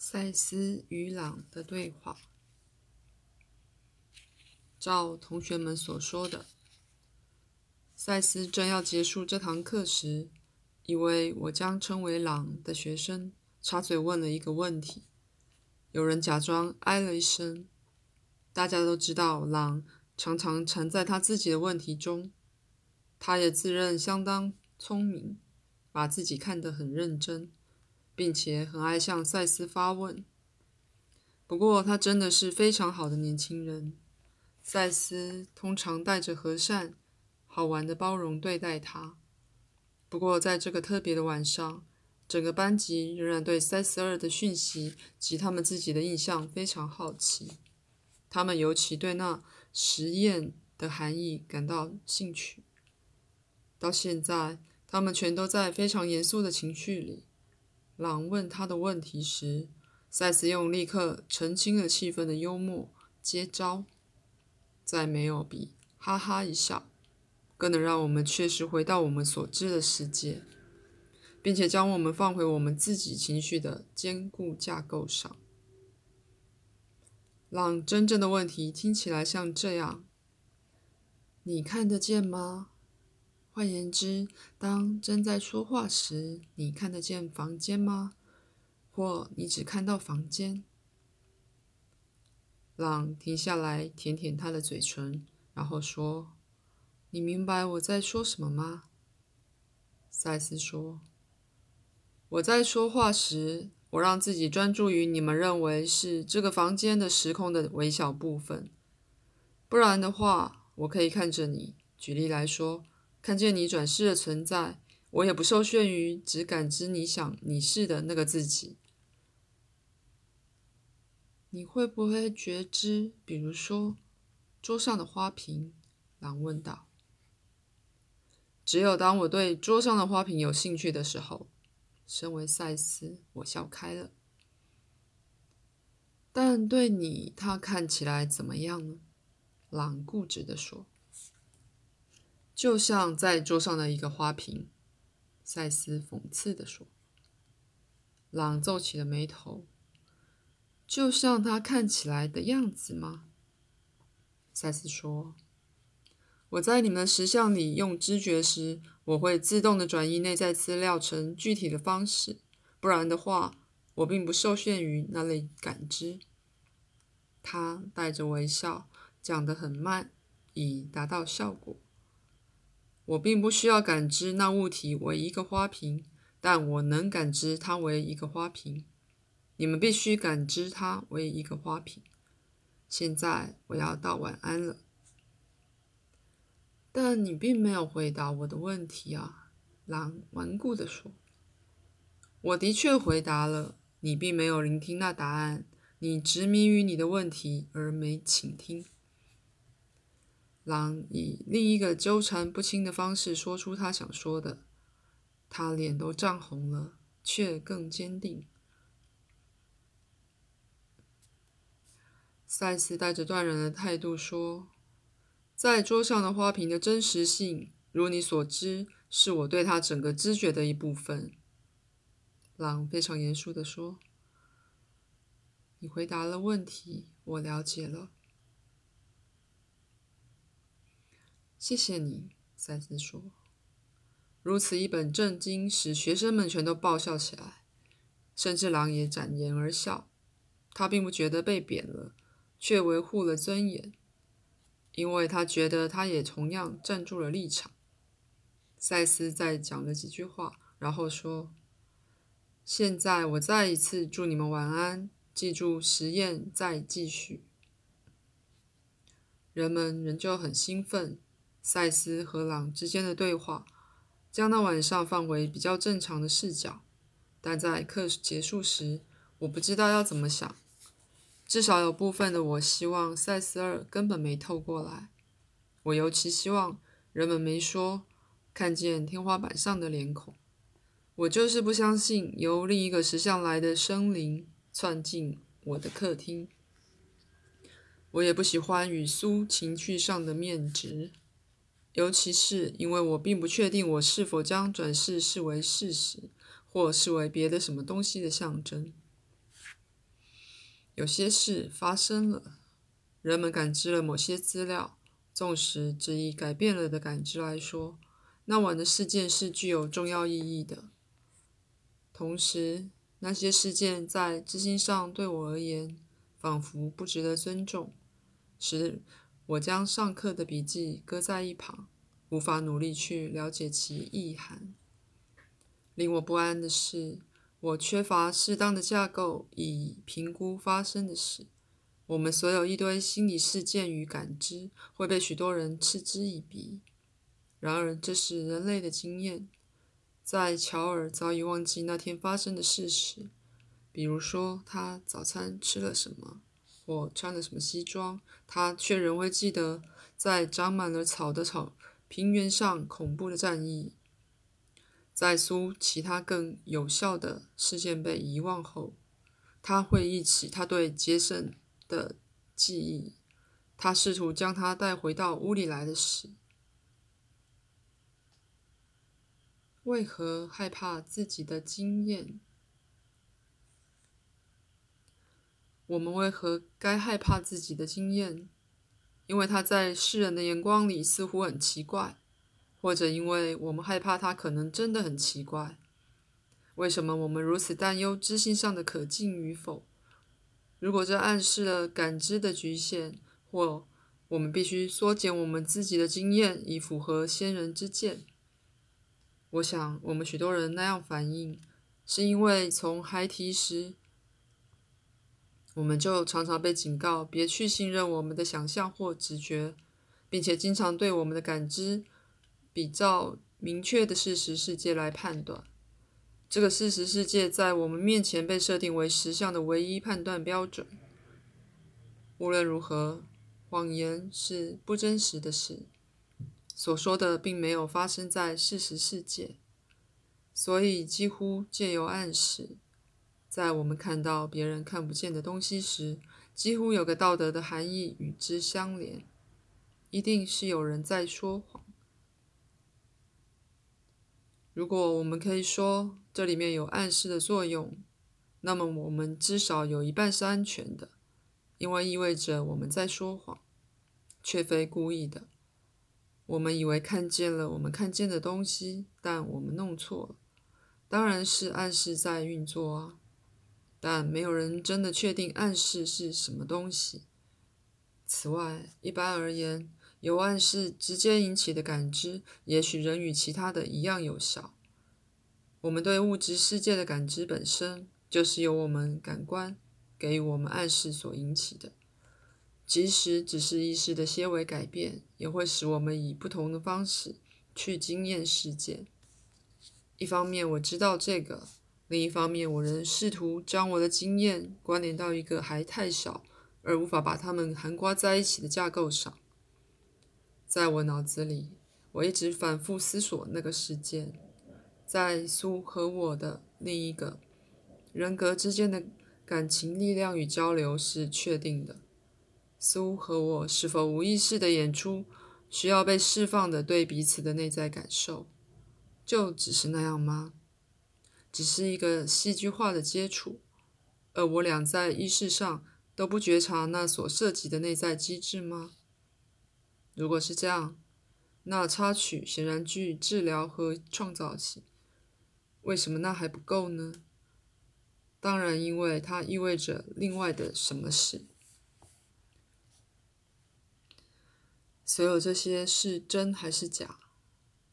赛斯与朗的对话。照同学们所说的，赛斯正要结束这堂课时，一位我将称为朗的学生插嘴问了一个问题。有人假装哎了一声。大家都知道，朗常常缠在他自己的问题中。他也自认相当聪明，把自己看得很认真。并且很爱向赛斯发问。不过他真的是非常好的年轻人。赛斯通常带着和善、好玩的包容对待他。不过在这个特别的晚上，整个班级仍然对赛斯二的讯息及他们自己的印象非常好奇。他们尤其对那实验的含义感到兴趣。到现在，他们全都在非常严肃的情绪里。朗问他的问题时，赛斯用立刻澄清了气氛的幽默接招。再没有比哈哈一笑更能让我们确实回到我们所知的世界，并且将我们放回我们自己情绪的坚固架构上。朗真正的问题听起来像这样：你看得见吗？换言之，当真在说话时，你看得见房间吗？或你只看到房间？朗停下来，舔舔他的嘴唇，然后说：“你明白我在说什么吗？”赛斯说：“我在说话时，我让自己专注于你们认为是这个房间的时空的微小部分。不然的话，我可以看着你。举例来说。”看见你转世的存在，我也不受限于只感知你想你是的那个自己。你会不会觉知，比如说桌上的花瓶？狼问道。只有当我对桌上的花瓶有兴趣的时候，身为赛斯，我笑开了。但对你，它看起来怎么样呢？狼固执地说。就像在桌上的一个花瓶，赛斯讽刺地说。朗皱起了眉头。就像他看起来的样子吗？赛斯说：“我在你们的石像里用知觉时，我会自动的转移内在资料成具体的方式，不然的话，我并不受限于那类感知。”他带着微笑，讲得很慢，以达到效果。我并不需要感知那物体为一个花瓶，但我能感知它为一个花瓶。你们必须感知它为一个花瓶。现在我要道晚安了。但你并没有回答我的问题啊，狼顽固地说。我的确回答了，你并没有聆听那答案，你执迷于你的问题而没倾听。狼以另一个纠缠不清的方式说出他想说的，他脸都涨红了，却更坚定。赛斯带着断然的态度说：“在桌上的花瓶的真实性，如你所知，是我对他整个知觉的一部分。”狼非常严肃地说：“你回答了问题，我了解了。”谢谢你，赛斯说。如此一本正经，使学生们全都爆笑起来，甚至狼也展颜而笑。他并不觉得被贬了，却维护了尊严，因为他觉得他也同样站住了立场。赛斯再讲了几句话，然后说：“现在我再一次祝你们晚安，记住实验再继续。”人们仍旧很兴奋。赛斯和朗之间的对话，将那晚上放回比较正常的视角。但在课结束时，我不知道要怎么想。至少有部分的我希望赛斯二根本没透过来。我尤其希望人们没说看见天花板上的脸孔。我就是不相信由另一个石像来的生灵窜进我的客厅。我也不喜欢与苏情绪上的面值。尤其是因为我并不确定我是否将转世视为事实，或视为别的什么东西的象征。有些事发生了，人们感知了某些资料，纵使只以改变了的感知来说，那晚的事件是具有重要意义的。同时，那些事件在知心上对我而言，仿佛不值得尊重，使我将上课的笔记搁在一旁，无法努力去了解其意涵。令我不安的是。我缺乏适当的架构以评估发生的事。我们所有一堆心理事件与感知会被许多人嗤之以鼻。然而，这是人类的经验。在乔尔早已忘记那天发生的事时，比如说他早餐吃了什么，我穿了什么西装，他却仍会记得在长满了草的草平原上恐怖的战役。在苏其他更有效的事件被遗忘后，他会忆起他对杰森的记忆。他试图将他带回到屋里来的事。为何害怕自己的经验？我们为何该害怕自己的经验？因为他在世人的眼光里似乎很奇怪。或者因为我们害怕它可能真的很奇怪，为什么我们如此担忧知性上的可敬与否？如果这暗示了感知的局限，或我们必须缩减我们自己的经验以符合先人之见？我想，我们许多人那样反应，是因为从孩提时，我们就常常被警告别去信任我们的想象或直觉，并且经常对我们的感知。比照明确的事实世界来判断，这个事实世界在我们面前被设定为实相的唯一判断标准。无论如何，谎言是不真实的事，所说的并没有发生在事实世界，所以几乎借由暗示，在我们看到别人看不见的东西时，几乎有个道德的含义与之相连，一定是有人在说谎。如果我们可以说这里面有暗示的作用，那么我们至少有一半是安全的，因为意味着我们在说谎，却非故意的。我们以为看见了我们看见的东西，但我们弄错了。当然是暗示在运作啊，但没有人真的确定暗示是什么东西。此外，一般而言。由暗示直接引起的感知，也许仍与其他的一样有效。我们对物质世界的感知本身，就是由我们感官给予我们暗示所引起的。即使只是意识的些微改变，也会使我们以不同的方式去经验世界。一方面我知道这个，另一方面我仍试图将我的经验关联到一个还太小而无法把它们含刮在一起的架构上。在我脑子里，我一直反复思索那个事件，在苏和我的另一个人格之间的感情力量与交流是确定的。苏和我是否无意识的演出需要被释放的对彼此的内在感受，就只是那样吗？只是一个戏剧化的接触，而我俩在意识上都不觉察那所涉及的内在机制吗？如果是这样，那插曲显然具治疗和创造性。为什么那还不够呢？当然，因为它意味着另外的什么事。所有这些是真还是假？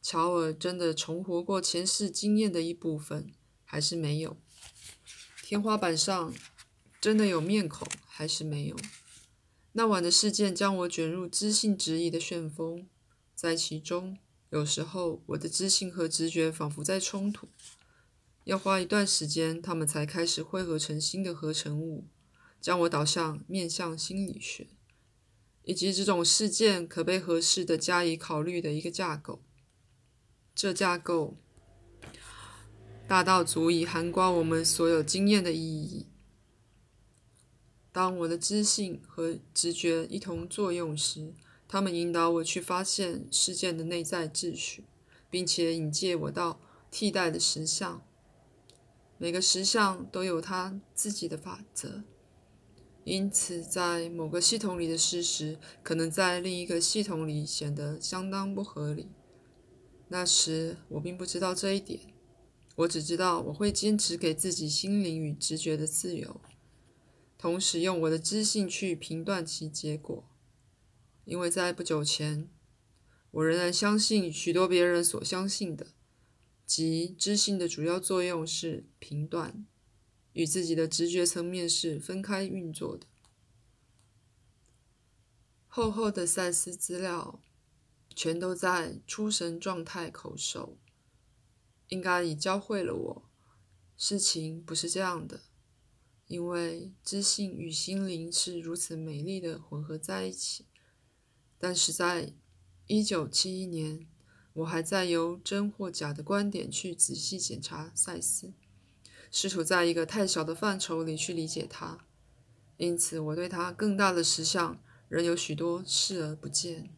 乔尔真的重活过前世经验的一部分，还是没有？天花板上真的有面孔，还是没有？那晚的事件将我卷入知性直疑的旋风，在其中，有时候我的知性和直觉仿佛在冲突，要花一段时间，他们才开始汇合成新的合成物，将我导向面向心理学，以及这种事件可被合适的加以考虑的一个架构。这架构大到足以涵盖我们所有经验的意义。当我的知性和直觉一同作用时，他们引导我去发现事件的内在秩序，并且引介我到替代的实相。每个实相都有它自己的法则，因此，在某个系统里的事实，可能在另一个系统里显得相当不合理。那时我并不知道这一点，我只知道我会坚持给自己心灵与直觉的自由，同时用我的知性去评断其结果。因为在不久前，我仍然相信许多别人所相信的，即知性的主要作用是评断。与自己的直觉层面是分开运作的。厚厚的赛斯资料，全都在出神状态口授，应该已教会了我，事情不是这样的，因为知性与心灵是如此美丽的混合在一起。但是在一九七一年，我还在由真或假的观点去仔细检查赛斯。试图在一个太小的范畴里去理解它，因此我对它更大的实相仍有许多视而不见。